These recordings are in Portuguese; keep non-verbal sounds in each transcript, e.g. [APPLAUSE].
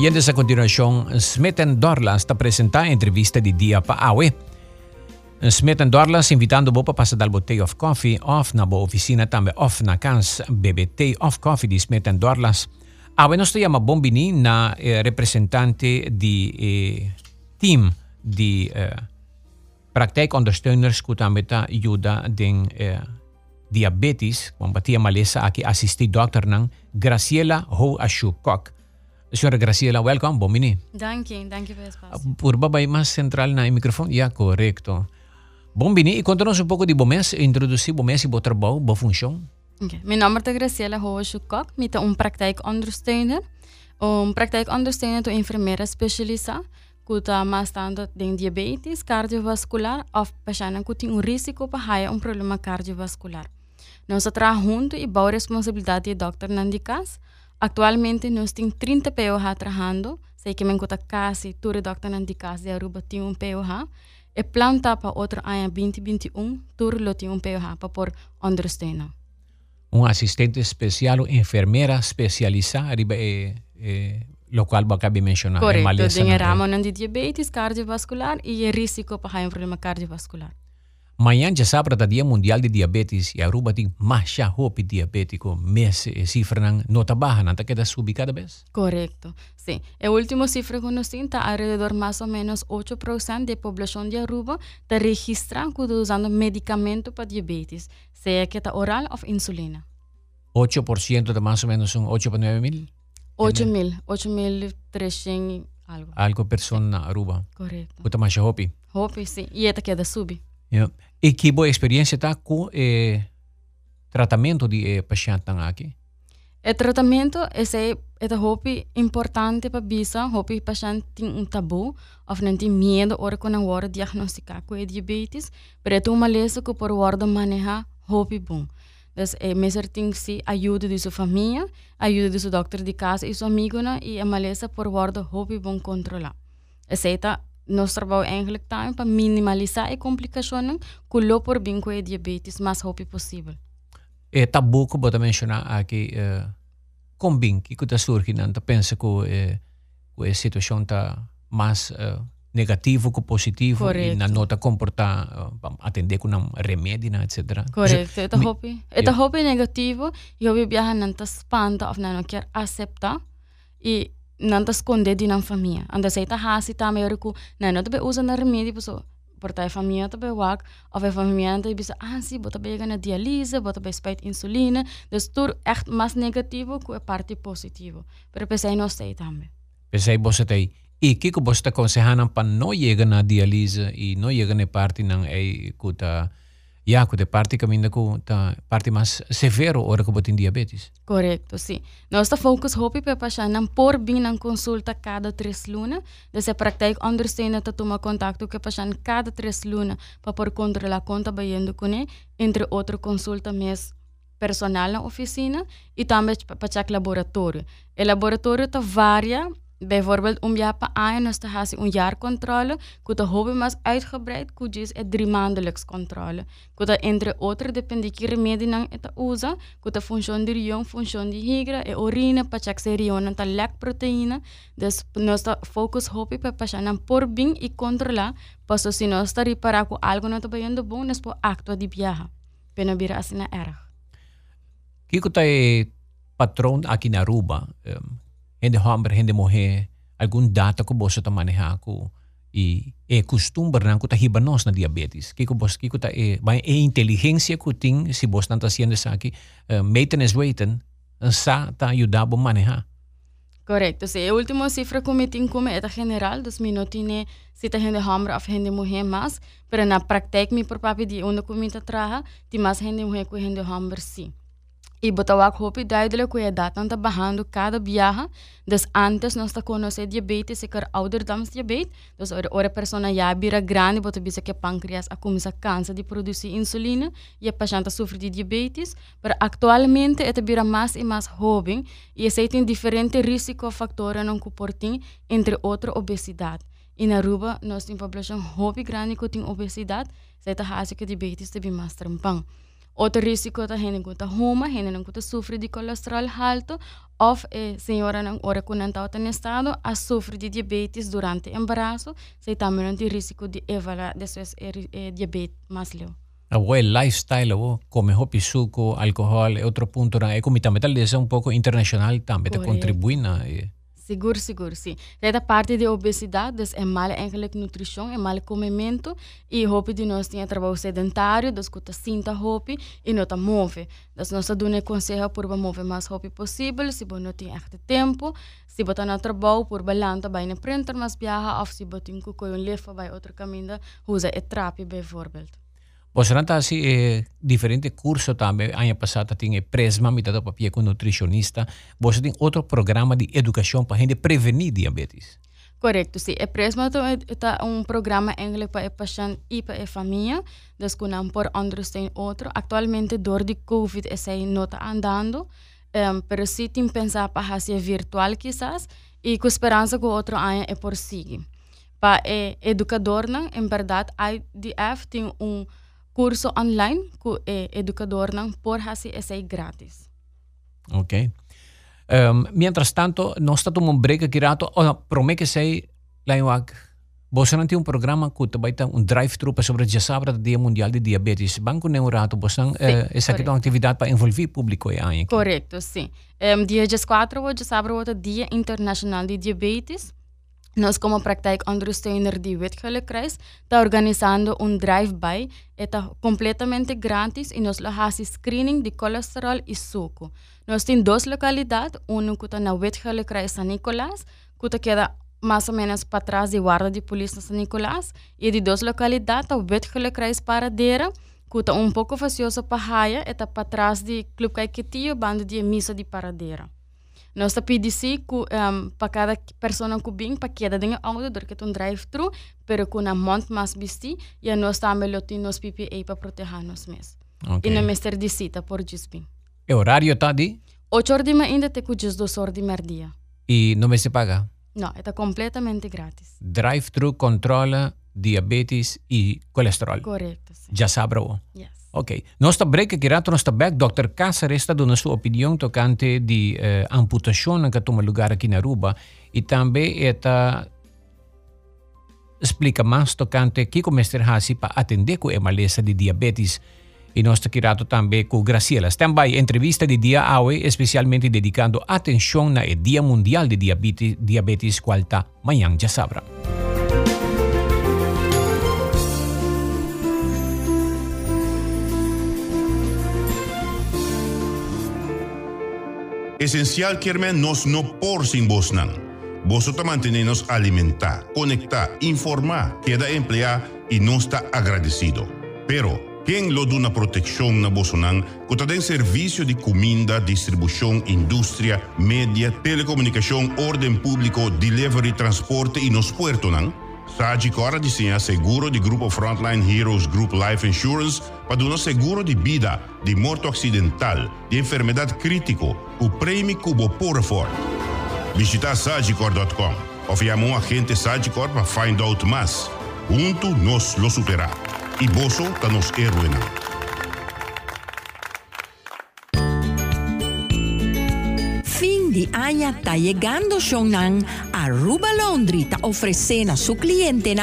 Oyentes, a continuación, Smith Dorlas está presenta a entrevista de dia para Awe. Smith Dorlas invitando você para passar dar tea of coffee off na boa oficina também off na beber tea of coffee de Smith Dorlas. Awe nós temos bombini na eh, representante de eh, team de eh, praktijkondersteuners também ajuda den eh, diabetes, combatia malesa aqui assisti dokter nang Graciela Ho Ashukok. Senhora Graciela, welcome, Bomini. Dank je, dank je voor het espaço. Por babay mais central na microfone? Yeah, correcto. Bombini, e conta-nos um pouco de Bomes, introduzir Bomes e bo trabalho, bo função. Okay. Mijn naam is Graciela Hoosje-Kok, met een praktijkondersteuner. Um praktijkondersteuner to enfermeira specialista, kuta mas tanto de diabetes cardiovascular of patiënten que têm um risco para um problema cardiovascular. Nós trabalhamos junto e boa responsabilidade do Dr. Nandikas, Atualmente nós temos 30 POH trabalhando, sei que me conta quase todo doctor na casa de Aruba tem um POH. E planta para outro ano 2021, tudo tem um POH para por ondersteunen. Um assistente especial, enfermeira especializada, é, é, lo qual você acabou de mencionar. Correto, tem ramo de diabetes cardiovascular e risco para um problema cardiovascular. Manhã já sabe da Dia Mundial de Diabetes e a Aruba tem mais hope diabético, mês e cifra não nota baixa, não está queda subir cada vez? Correto, sim. A última cifra que nós temos está alrededor mais ou menos 8% da população de Aruba está registrando que usando medicamento para diabetes, seja que está oral ou insulina. 8% de mais ou menos um 8 para 9 mil? 8 mil, 8 mil 300 algo. Algo pessoa na Aruba. Correto. Puta mais hope? Hope, sim. E esta queda subir. Yeah. E que boa experiência está com o eh, tratamento de eh, paciente aqui? O tratamento é é importante para bisa, hopi paciente tem um tabu, ou não tem medo hora quando não hora diagnosticar com diabetes, mas é uma lesa que por hora manejar hopi bom. Então, é mesmo tem que ajuda de sua família, ajuda de seu doutor de casa e seu amigo, né, e a maleza por hora hopi bom controlar. Essa nós trabalhamos eigenlijk também para minimalizar as complicações que lo por bem com a diabetes mais rápido possível. É tabu que você mencionar aqui, uh, com bem que está surgindo, pensa que uh, a situação está mais uh, negativo que positivo e na nota comportar, uh, atender com um remédio, etc. Correto. Eta hopi, eta hopi negativo, e hopi viaja está espanta ou não quer aceitar e não te esconder de na família. Anda sei tá hasi tá meio que não não te usa na remédio pessoa porta a família te wak of a família te bisa ah sim bota bega na diálise bota bega spijt insuline dus tudo echt mais negativo que a parte positivo. Pero pensei não sei também pensei você tem e que que você está aconselhando para não chegar na diálise e não chegar na parte não é que tá ja, que de parte caminha com a parte mais severo hora que botem diabetes. Correto, sim. Nossa focus hopi pe paciente por bem na consulta cada três lunas, dessa prática understand que toma contato com o paciente cada lunas para por controlar a conta bayendo ele, entre outro consulta mês personal na oficina e também para check laboratório. O laboratório tá varia Bijvoorbeeld om per aan te gaan een jaarcontrole, de hobby mais uitgebreid, que is drie maandelijks controle. De entre que remédio não eta usa, de função de rion, função de higra, urina para check se rion tá lek proteína, dus nossa focus hobby passar não por bem e controlar, para se nós está reparar com algo não tá bem bom, nós por acto de viajar. Pena vira assim na erg. Kiko tayo patrão aqui na Aruba, um, hindi hombre, hindi mujer, algum data ko bosa ta maneha ko e e costume nan ko ta hibanos na diabetes. Kiko bos kiko ta e ba e inteligência ko ting si bos nan ta siendo sa ki uh, maintenance waiting sa ta ayudabo maneha. Correcto, sí. A última cifra que me tenho como é general, dos mi no tiene si ta gente hombre ou gente mulher mais, pero na prática mi por papi di onde comita traha, ti mais gente mulher que gente hombre sim. E botawak hopi duidelijk hoe je dat aan te behandelen cada viaje. Dus antes nós está conhecer diabetes, seker ouderdomsdiabetes. Dus ora ora persona já bira grande, bota bisa que pancreas a começa cansa de produzir insulina e a paciente sofre de diabetes. Mas atualmente é bira mais e mais jovem e esse tem diferentes riscofactores no comportamento, entre outros obesidade. E na Aruba, nós temos população jovem grande que tem obesidade, você está que diabetes também mais trampão. Outro risco tá gente que homa, gente que sofre de colesterol alto, ou eh, senhora não ora está em estado a sofrer de diabetes durante o embaraço, se também tem risco de evaluar desses eh, diabetes mais leu. O lifestyle, o come hopi suco, álcool, é outro ponto, é como também talvez um pouco internacional também, contribui na... Eh. Seguro, seguro, sim. Essa parte de obesidade é mal eigenlijk nutrição, é mal comimento e hopi de nós tem trabalho sedentário, das que sinta hopi e não tá move. Das nós damos conselho por mover mais hopi possível, se você não tem tempo, se você não trabalho por balanta vai na printer, mas viaja, ou se você tem que um lefa vai outro caminho, usa e trapi, bijvoorbeeld. Bosranta assim eh, diferente curso também ano passado tinha presma me dado papia com nutricionista você tem outro programa de educação para gente prevenir diabetes Correto, sim. É presma é um programa inglês para o paciente e para a família, não por understand outro. Atualmente, door de COVID, essa não está andando, um, pero sim tem pensar para fazer virtual quizás, e com esperança que o outro ano é por seguir. Para o educador, em verdade, a IDF tem um curso online com o educador não por fazer esse grátis. Ok. Um, mientras tanto, nós estamos um break aqui rato. Oh, promete que sei lá em Wag. Você não tem um programa que vai ter um drive-thru sobre a sabra do Dia Mundial de Diabetes. Banco nem um rato, você não, uh, essa aqui é uma atividade para envolver o público aí. Correto, sim. Um, dia 14, o dia sábado, é Dia Internacional de Diabetes. Nós, como praktijk ondersteuner de Witgullenkruis, está organizando um drive-by. Está completamente grátis e nós fazemos screening de colesterol e suco. Nós temos duas localidades, uma que está na Witgullenkruis San Nicolás, que queda mais ou menos para trás de guarda de polícia San Nicolás, e de duas localidades, a Witgullenkruis Paradeira, que está um pouco facioso para Raia, está para trás de Clube Caiquetillo, bando de missa de Nós pedimos um, para cada pessoa que vem, para cada dinho auto, porque é um drive-thru, pero com a mont mais bisti, e nós também temos PPA para proteger nós mesmos. Okay. E não mestre de cita por bem. E horário está de? 8 horas de manhã ainda tem 2 horas de merdia. E não me se paga? Não, está completamente grátis. Drive-thru controla diabetes e colesterol. Correto. Já sabe, Yes. Ok. Nosta break kirato nosta back, Dr. Cáceres está dando sua opinião tocante de uh, amputação que toma lugar aqui na Aruba e também está explica mais tocante que começar a para atender com a maleza de diabetes e nós kirato também com Graciela. Stand-by entrevista de dia AOE, especialmente dedicando atenção na Dia Mundial de Diabetes, diabetes qual está amanhã já Esencial querme nos no por sin vos nan. Vos mantenernos alimentar, conectar, informar, queda emplear y no está agradecido. Pero, quem lo duna protección na Bosonan, que tem serviço de comida, distribuição, indústria, média, telecomunicação, ordem público, delivery, transporte e nos puerto nan? Sagicora desenha seguro de grupo Frontline Heroes Group Life Insurance para donar seguro de vida, de morte acidental, de enfermidade crítico, o prêmio Cubo por fora. Visita sagicor.com ou chama um agente Sagicor para find out mais. Junto nos lo superar. E bolso está nos heroína. di Anya está llegando Shonang, Aruba Laundry está ofrecendo a su cliente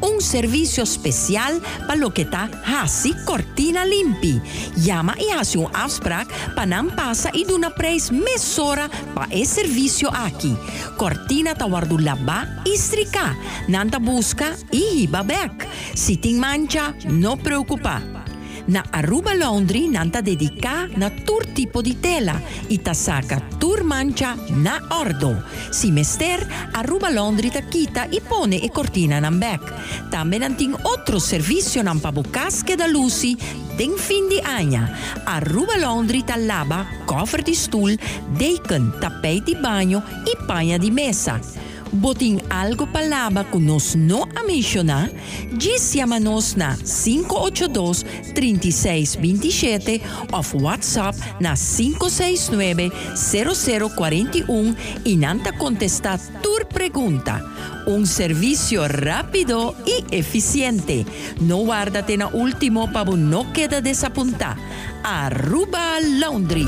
un servicio especial para lo que está hasi cortina limpi. Llama y hace un afspraak para pasa y de una prijs mesora para el servicio aquí. Cortina ta guardu lava y strica. Nanta busca y hiba back. Si ting mancha, no preocupa. Na Aruba Laundry nanta dedica na tur tipo di tela ta saca tur mancha na ordo. Si mester Aruba Laundry ta kita e cortina nan back. Tambe nanting otro servizio nan pabucasche da lusi den fin di agna. Aruba Laundry ta lava, cover di stoel, deken, tapijt di bagno e pagna di mesa. Botin algo palaba nos no a mencionar, diz nos na 582-3627 of WhatsApp na 569-0041 e nanta contestar tu pergunta. Un servicio rápido y eficiente. No guárdate na último para no queda desapuntar. Aruba Laundry.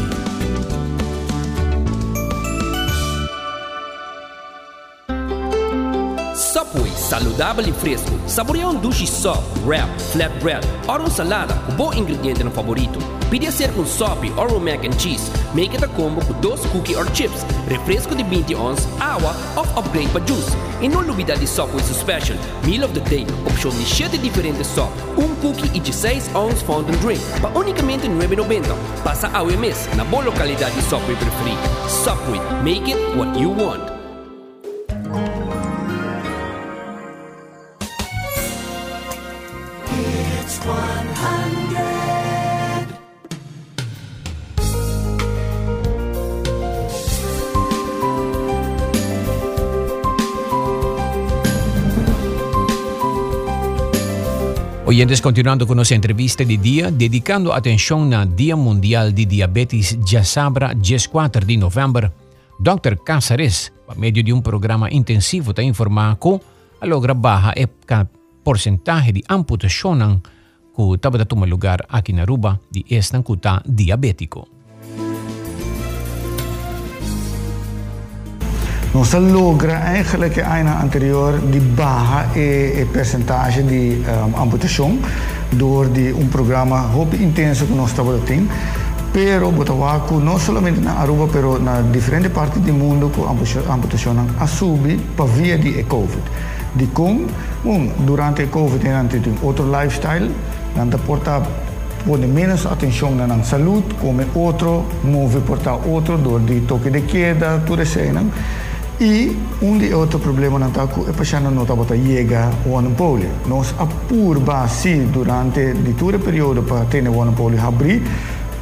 Subway, saudável e fresco. Saboreia um duche soft, wrap, flatbread ou uma salada com bom ingrediente no favorito. Pide ser com sop ou mac and cheese. Make it a combo com dois cookie or chips, refresco de 20 ons, água ou upgrade para juice. E não duvida de Subway su special, meal of the day, opção de 7 diferentes sop, um cookie e 16 ons fountain drink, para unicamente 9,90. Passa ao mês na boa localidade de Subway preferida. Subway, make it what you want. Oyentes, continuando con nuestra entrevista de día, dedicando atención al Día Mundial de Diabetes, ya sabrá 14 de noviembre, Dr. Cáceres, por medio de un programa intensivo, te informa que logra baja el porcentaje de amputación que estaba tomando lugar aquí en Aruba de este diabético. Non si logra eigenlijk een anterior die baja e, e percentage di um, amputação door di un programma hoop intenso que nós estamos tendo pero botawaku não somente na Aruba pero na diferentes partes do mundo com amputação a subir para via de COVID di com durante a COVID tem outro lifestyle nanti porta pone menos atenção na saúde como outro move portar outro dor de toque de queda tudo isso E um de outro problema na taku é para não nota bota chega o poli. Nós apurba se durante de todo o período para ter o poli abrir,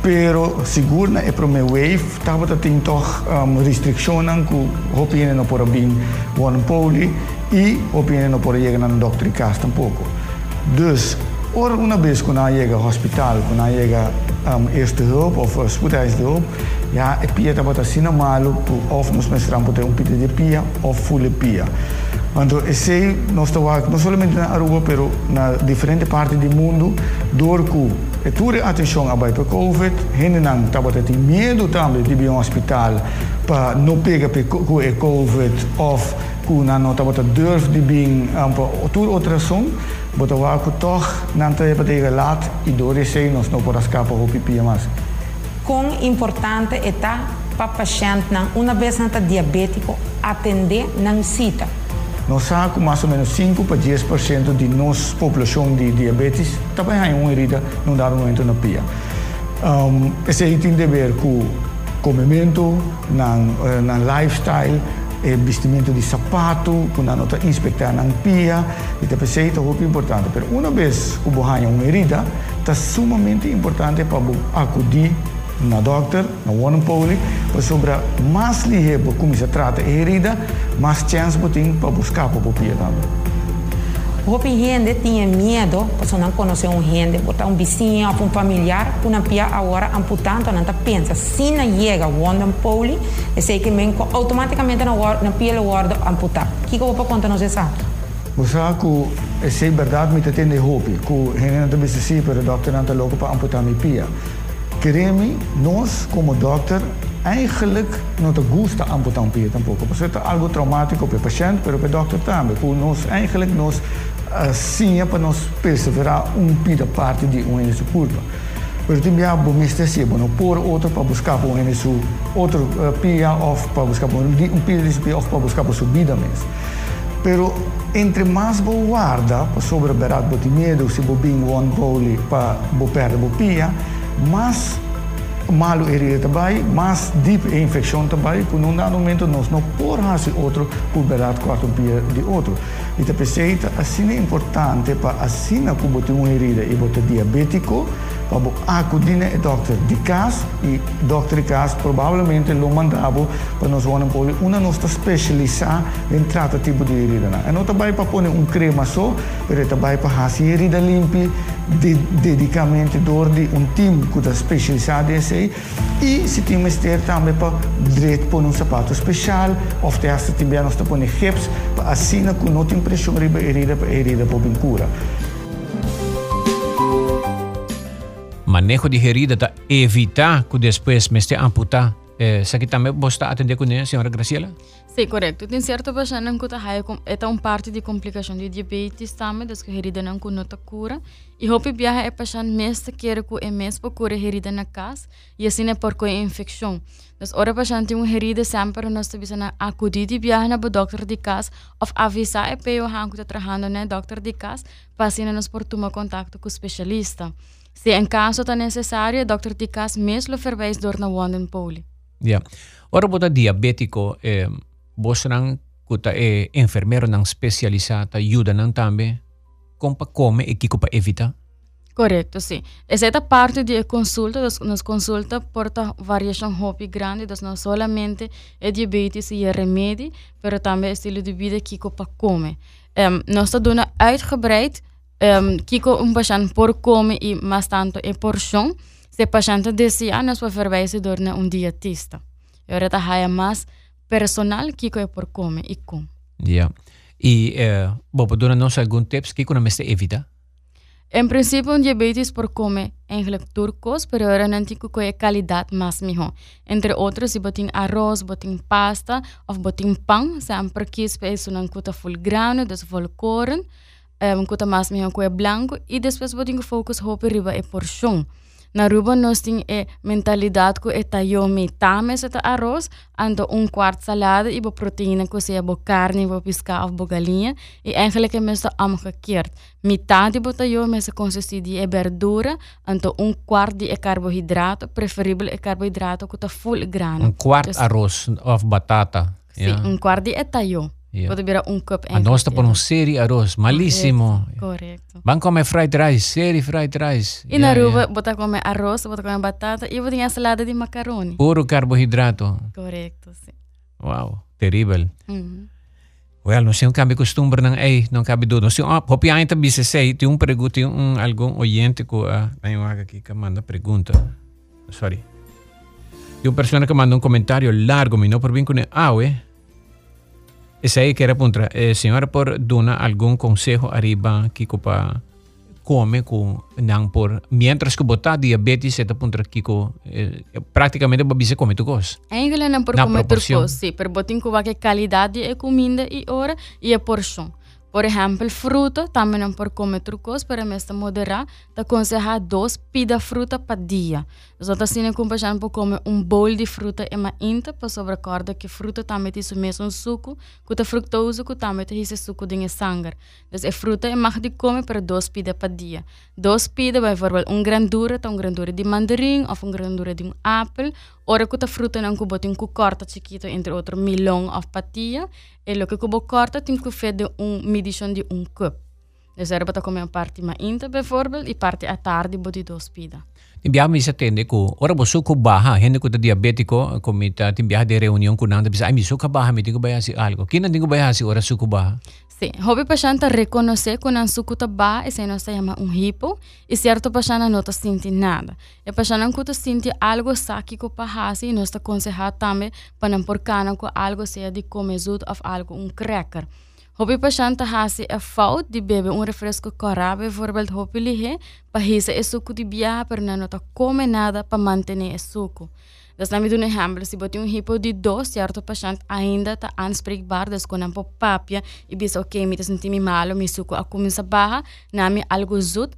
pero seguro é para meu wave tá bota tem toch um, restrição que opinião não pode vir o poli e opinião não pode chegar na doutor casa tampouco. Dus Ora, uma vez que chega ao hospital, que chega um, eerste hulp of uh, spoedeisende hulp, ja, e pia wat assim malo, of nos mestramos ter um pita de pia of full pia. Então, esse nós estamos não somente na Aruba, pero na diferentes partes do mundo, dor que é tudo atenção a para COVID, gente não estava tendo medo também de ir ao hospital para não pegar o COVID, ou que não estava durf de ir tudo outra ação, Patega lat no por o pipi mas. Quão importante é para paciente não uma vez nanta diabético atender não cita. Nós que mais ou menos 5 para 10% de nossa população de diabetes também tem uma herida no dado momento na pia. Um, esse tem a ver com comimento, na, na lifestyle, vestimento de sapato, quando nota inspectar na pia, e te é muito importante. Mas uma vez que você uma herida, é sumamente importante para acudir na doctor, na one poli, para sobre mais ligeiro como se trata a herida, mais chance tem para buscar para a pia também. Hopi gente tinha medo, porque não conhecia um gente, botar um vizinho um familiar, uma pia agora amputando, não tá pensa, se não chega o Wonder Poli, sei que automaticamente na, pia o guarda amputar. O que eu vou contar nos sabe? Você que é verdade, me tem de hopi, que gente não está se para o doutor não está louco para amputar minha pia. Queremos, nós como doutor, eigenlijk não te gusta amputar um pia tampouco, porque é algo traumático para o paciente, para o doutor também, porque nós eigenlijk nós assim é para nós perseverar um pida parte de um índice curva. Mas também há bom anestesia, não pôr outro para buscar um índice outro pia ou para buscar um, um pia de pia ou para buscar para subida mesmo. Pero entre mais boa guarda, para sobre berat boti medo, se bobin one boli para bo perder bo pia, mais malo herida também, mais deep infecção também, por num dado momento nós não podemos outro por berat quarto pia de outro. E te perceita, assim é importante para assim que botar uma herida e botar diabético, para acudir a doctor de casa e doctor de casa provavelmente lo mandava para nós vamos pôr uma nossa especializada em tratar tipo de herida. E não também para pôr um crema só, mas também para fazer herida limpa de, dedicamente dor de um time que está especializado nesse aí e se tem ter também para direito por um sapato especial ou te hasta também nós pôr hips para assim que não tem pressão riba herida para herida para manejo de herida para evitar que depois me esté amputar eh, aqui também você está atender com a senhora Graciela? Sim, correto. Tem certo bastante que é uma parte de complicação de diabetes também, das que herida não nota cura. E hope viaja é bastante mesmo quer que é para cura herida na casa e assim é por a infecção. Então, ora bastante uma herida sempre nós a acudir de viajar na doutor de casa ou avisar é peo han que está trabalhando na doutor de casa para assim nós por tomar contato com o especialista. Se em caso está necessário, o doutor de casa mesmo verwijst door naar Wanden Poli. Ja. Ora bota diabético, eh, você não kuta é enfermeiro não especializado, ajuda não também, como para comer e que para evitar? Correto, sim. Essa é a parte de consulta, nos consulta porta variação hobby grande, então não somente é diabetes e é remédio, mas também é estilo de vida que para comer. Um, nós estamos dando uitgebreid um, kiko um paciente por comer e mais tanto é porção, se o paciente deseja, nós vamos verwijzen door naar um dietista. Agora está mais personal que é por comer e com. Yeah. E, uh, bom, para nós algum tips que não se evita? Em princípio, um diabetes por comer eigenlijk turcos, pero ahora não tem que qualidade mais melhor. Entre outros, se botem arroz, botem pasta, ou botem pão, sempre que isso não custa full grano, dus full corn, um, custa mais melhor que é branco, e depois botem focus hope riba é porção. Na Aruba nós temos a mentalidade que é tayo metade esse arroz, ando um quarto salada e boa proteína que seja boa carne, boa pescar ou boa galinha. E eigenlijk é mesmo omgekeerd. Metade do tayo mesmo consiste de verdura, ando um quarto de carboidrato, preferível é carboidrato que está full grano. Um quarto arroz ou batata. Sim, yeah. um quarto de tayo. Yeah. Virar um cup A nós por um série arroz, malíssimo. Correto. Van comer fried rice, série fried rice. E yeah, Aruba, yeah. bota comer arroz, bota comer batata e bota salada de macaroni. Puro carboidrato. Correto, sim. Wow, terrível. Uhum. Well, não sei um cabe costume ng ay, não cabe do. Não sei, ah, hopi ainda se sei, tem um pergunta, tem um algum oyente que ah, tem um aqui que manda pergunta. Sorry. Tem uma pessoa que manda um comentário largo, mas não por bem com ah, ué. Esa aí que era puntra. Eh, senhora, por dona algum consejo arriba que pa come com não por mientras que botar diabetes eta puntra kiko eh, praticamente babise come tu cos. Eigenlijk não por comer tu cos, sim, per botin com a qualidade e comida e hora e a porção. Por exemplo, fruta, também não por comer trucos, para mesmo moderar, te aconselhar dois pida fruta para dia. Então, assim, como por exemplo, comer um bowl de fruta e uma inta, para sobrecorda que fruta também tem o mesmo suco, que a fructose que também tem esse suco de sangue. Então, a fruta é mais de comer para dois pida para dia. Dois pida, por exemplo, um grandura, um grandura de mandarim, ou um grandura de um apple, Ora que a fruta não que botem que corta chiquito entre outro milão ou patia, e lo que que corta tem que fazer um medição de um cup. Dus er bota comer parte ma inta bijvoorbeeld, e parte à tarde boti dos pida. Timbiamo isa tende ko, ora bo suko baha, hende ko ta diabetico, komita timbiha de reunião ko nanda bisa, ai mi suka baha, mi tingo bayasi algo. Kina tingo bayasi ora suko baha? Sim, hobby paciente reconhecer que não sucuta ba, esse não se chama um hipo, e certo paciente não está sentindo nada. E paciente não está sentindo algo sáquico para hasi, e nós está aconselhado também para não por cana com algo seja de comer ou algo um cracker. Hobby paciente hasi é fout de beber um refresco coraba, bijvoorbeeld hobby lihe, para hisa é suco de biar, para não está comer nada para manter o suco. Dus na een exemplo, se botar um hipo de dois, certo paciente ainda está anspreekbaar, dus com um papia, e bisa ok, me senti me malo, me suco a começa barra, na algo zut,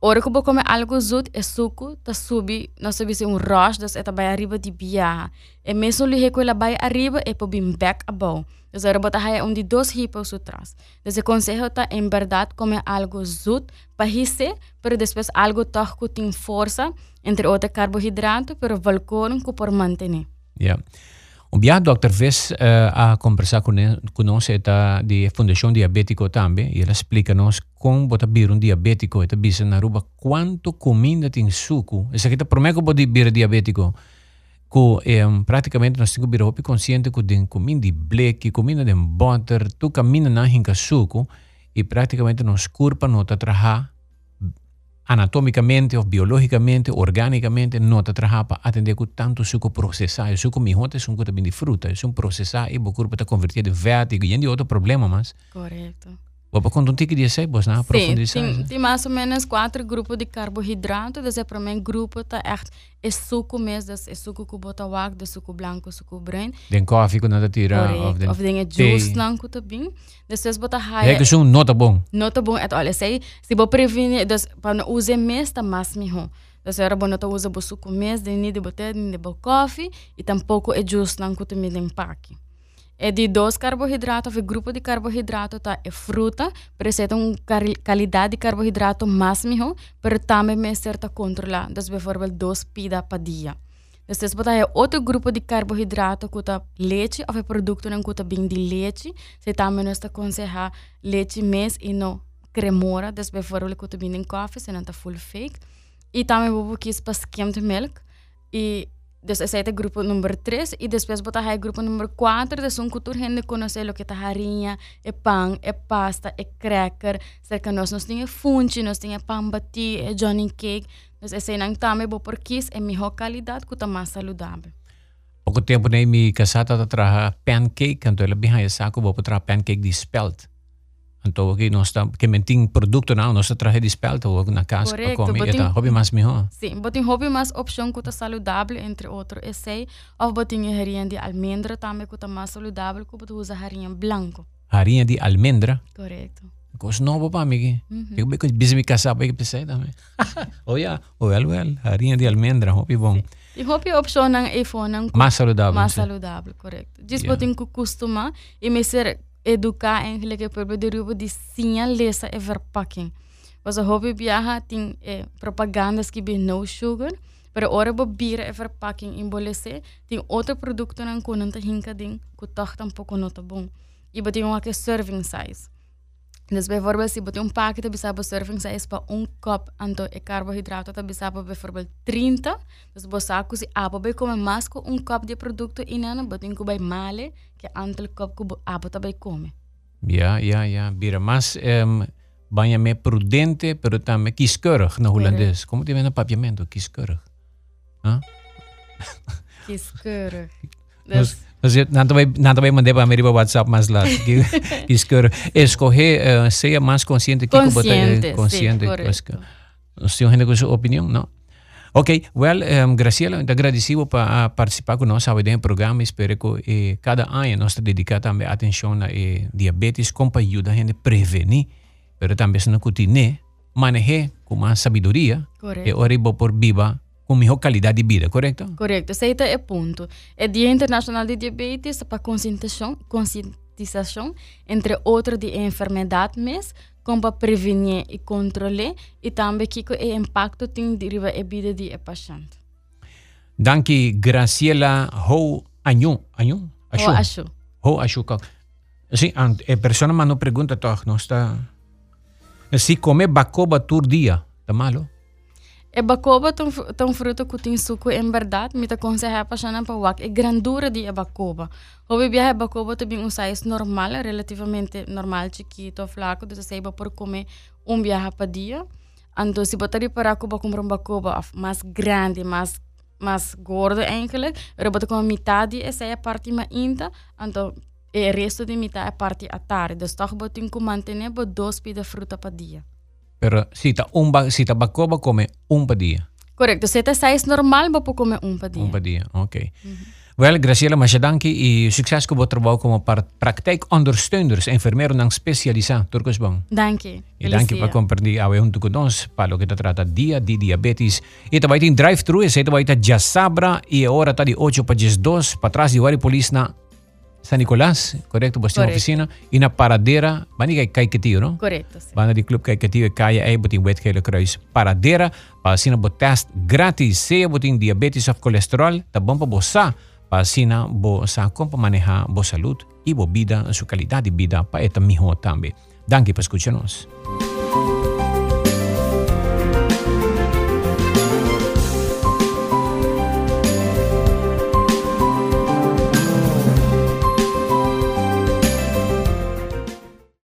Ora que eu comer algo zut, é suco, tá subi, nós sabemos um rush, das é vai arriba de biar. E mesmo lhe recolhe vai arriba, é para bem back above. Dus ora botar aí um de dois hipos atrás. Dus o conselho tá em verdade comer algo zut, para risse, para depois algo que tem força, entre outros carboidratos, para valcoran que por manter. Yeah. Um dia, Dr. Ves uh, a conversar conosco eta de Fundação Diabético também, e ela explica-nos como botar bir um diabético, eta bisa na ruba quanto comida tem suco. Essa aqui tá promete que pode bir diabético. Que um, praticamente nós temos que vir consciente que tem comida de bleque, comida de butter, tu caminha na hinca suco, e praticamente nos curpa não tá trabalhar anatomicamente ou biologicamente, organicamente, não está trabalhando para atender com tanto suco processado. O suco mijote é um bem de fruta, é um processado e o corpo está convertido em vértigo. E é outro problema, mas... Correto. Contar um tique de sei, vos na profundizar. Sim, tem mais ou menos quatro grupos de carboidrato. Dus é para mim grupo tá echt é suco mesmo, dus é suco que bota wak, de suco branco, suco bruin. Den koffie que nada tira of den of den juice lanco também. Dus é bota high. É que um nota bom. Nota bom, é olha, sei, se vou prevenir, dus para usar mais tá mais melhor. Dus era bom não usar o suco mesmo, nem de botar, nem de coffee e tampouco é juice lanco também de empaque. É Еди dos carbohidratos e grupo de carbohidratos tá é fruta, presenta um qualidade de carboidrato mais melhor, pero também me certa controlar, das bevorbel dos pida pa dia. Dus dit wat je otro grupo de carbohidratos kuta leite of producten en kuta bing di leite, se tamen nesta conseja leite mes e no cremora, dus bijvoorbeeld kuta bing in koffie, se nanta full fake. мелк и Dus es el grupo número 3 y después botar el grupo número 4, de son cultura gente conoce lo que es harinha, é pão, é pasta, é cracker, cerca nós nós tinha funchi, nós tinha pão bati, é johnny cake. Dus esse não também vou por quis é melhor qualidade, que tá mais saudável. Pouco tempo nem me casata a trabalhar pancake, então ela bem saco vou para pancake de spelt. Então, que nós estamos, que menting produto não, nós traje de espelta ou na casa para comer, então, hobby mais melhor. Sim, botin hobby mais opção que tá saudável entre outros, esse ou botin harinha de almendra também que tá mais saudável, que botin usa harinha branco. Harinha de almendra? Correto. Coisa nova para mim. Eu bem que bisa me casar para que pensei também. oh yeah, oh well well, harinha de almendra, hobby bom. E hobby opção não é fone mais saudável. Mais saudável, correto. Diz yeah. botin que costuma e me ser educar eigenlijk é para de de sinalesa e verpakking. Was een hobby viaja tem eh, propagandas que bem no sugar, para ora bebida e verpakking embolece, tem outro produto não kunnen te hinka ding, que tampouco não tá bom. E tem um serving size. Dus bijvoorbeeld, se botar um paquete, bisaba serving size para um cup, então é carboidrato, tá bisaba bijvoorbeeld 30. Dus bosaco se abo vai comer mais com um cup de produto e não, botem que vai male, que antal cup que abo tá vai comer. Ja, ja, ja. Bira, mas um, banha me prudente, pero também kieskeurig na holandês. Como te vê no papiamento, kieskeurig. Huh? Kieskeurig. [LAUGHS] Dus, Kasi nanto bay mande pa meri WhatsApp lá. Escolher, escoger uh, seja mais consciente que consciente, botar consciente. Sí, Nós gente com sua opinião, não? Ok, well, um, Graciela, agradecido para participar conosco no programa. Espero que eh, cada ano nós dedicamos também atenção a eh, diabetes, como para ajudar a gente a prevenir, mas também se não continuar, manejar com mais sabedoria, e ora por viva com melhor qualidade de vida, correto? Correto, esse é o ponto. É Dia Internacional de Diabetes para conscientização, conscientização entre outros de enfermidade, mas como para prevenir e controlar e também que o impacto tem deriva a vida do paciente. Danke, Graciela Ho Anhu. Anhu? Ho Ashu. Ho Ashu. Sim, a pessoa me pergunta, não está... Se comer bacoba todo dia, está malo? É bacoba tão, tão fruto que tem suco em verdade, me aconselha para chamar para wak. É grandura de bacoba. O bebê é bacoba também um size normal, relativamente normal, chiquito, flaco, então você por comer um viaje para dia. Então, se botar para Cuba comprar um bacoba mais grande, mais mais gordo eigenlijk, eu botar com metade, essa é a parte mais inta, então o resto de metade é a parte à tarde. Então, toch botar com manter dois pida fruta para dia. Pero si ta un ba, si ta bacoba come un pa dia. Correcto. Si ta size normal, ba po come un pa dia. Un pa dia, ok. Mm -hmm. Well, Graciela, mas danki e succes com o trabalho como praktijkondersteuners, enfermeiro não especializado. Turcos bom. Danke. E danke para compreender a junto com nós, para o que te trata dia de diabetes. E também tem drive-thru, e também tem já sabra, e agora está de 8 para 12, para trás de Wari Police na San Nicolás, correto? Você tem oficina. E na paradeira, bani kay kay ketiyo, no? Correto. Sim. Banda de clube kay ketiyo kaya ay buting wet kay kruis. Paradeira, para sina bo test gratis, seja buting diabetes of colesterol, tá bom para bossa para asina bo sa como manejar bo salud e bo vida, sua qualidade de vida para eta mejor também. Danke por escucharnos.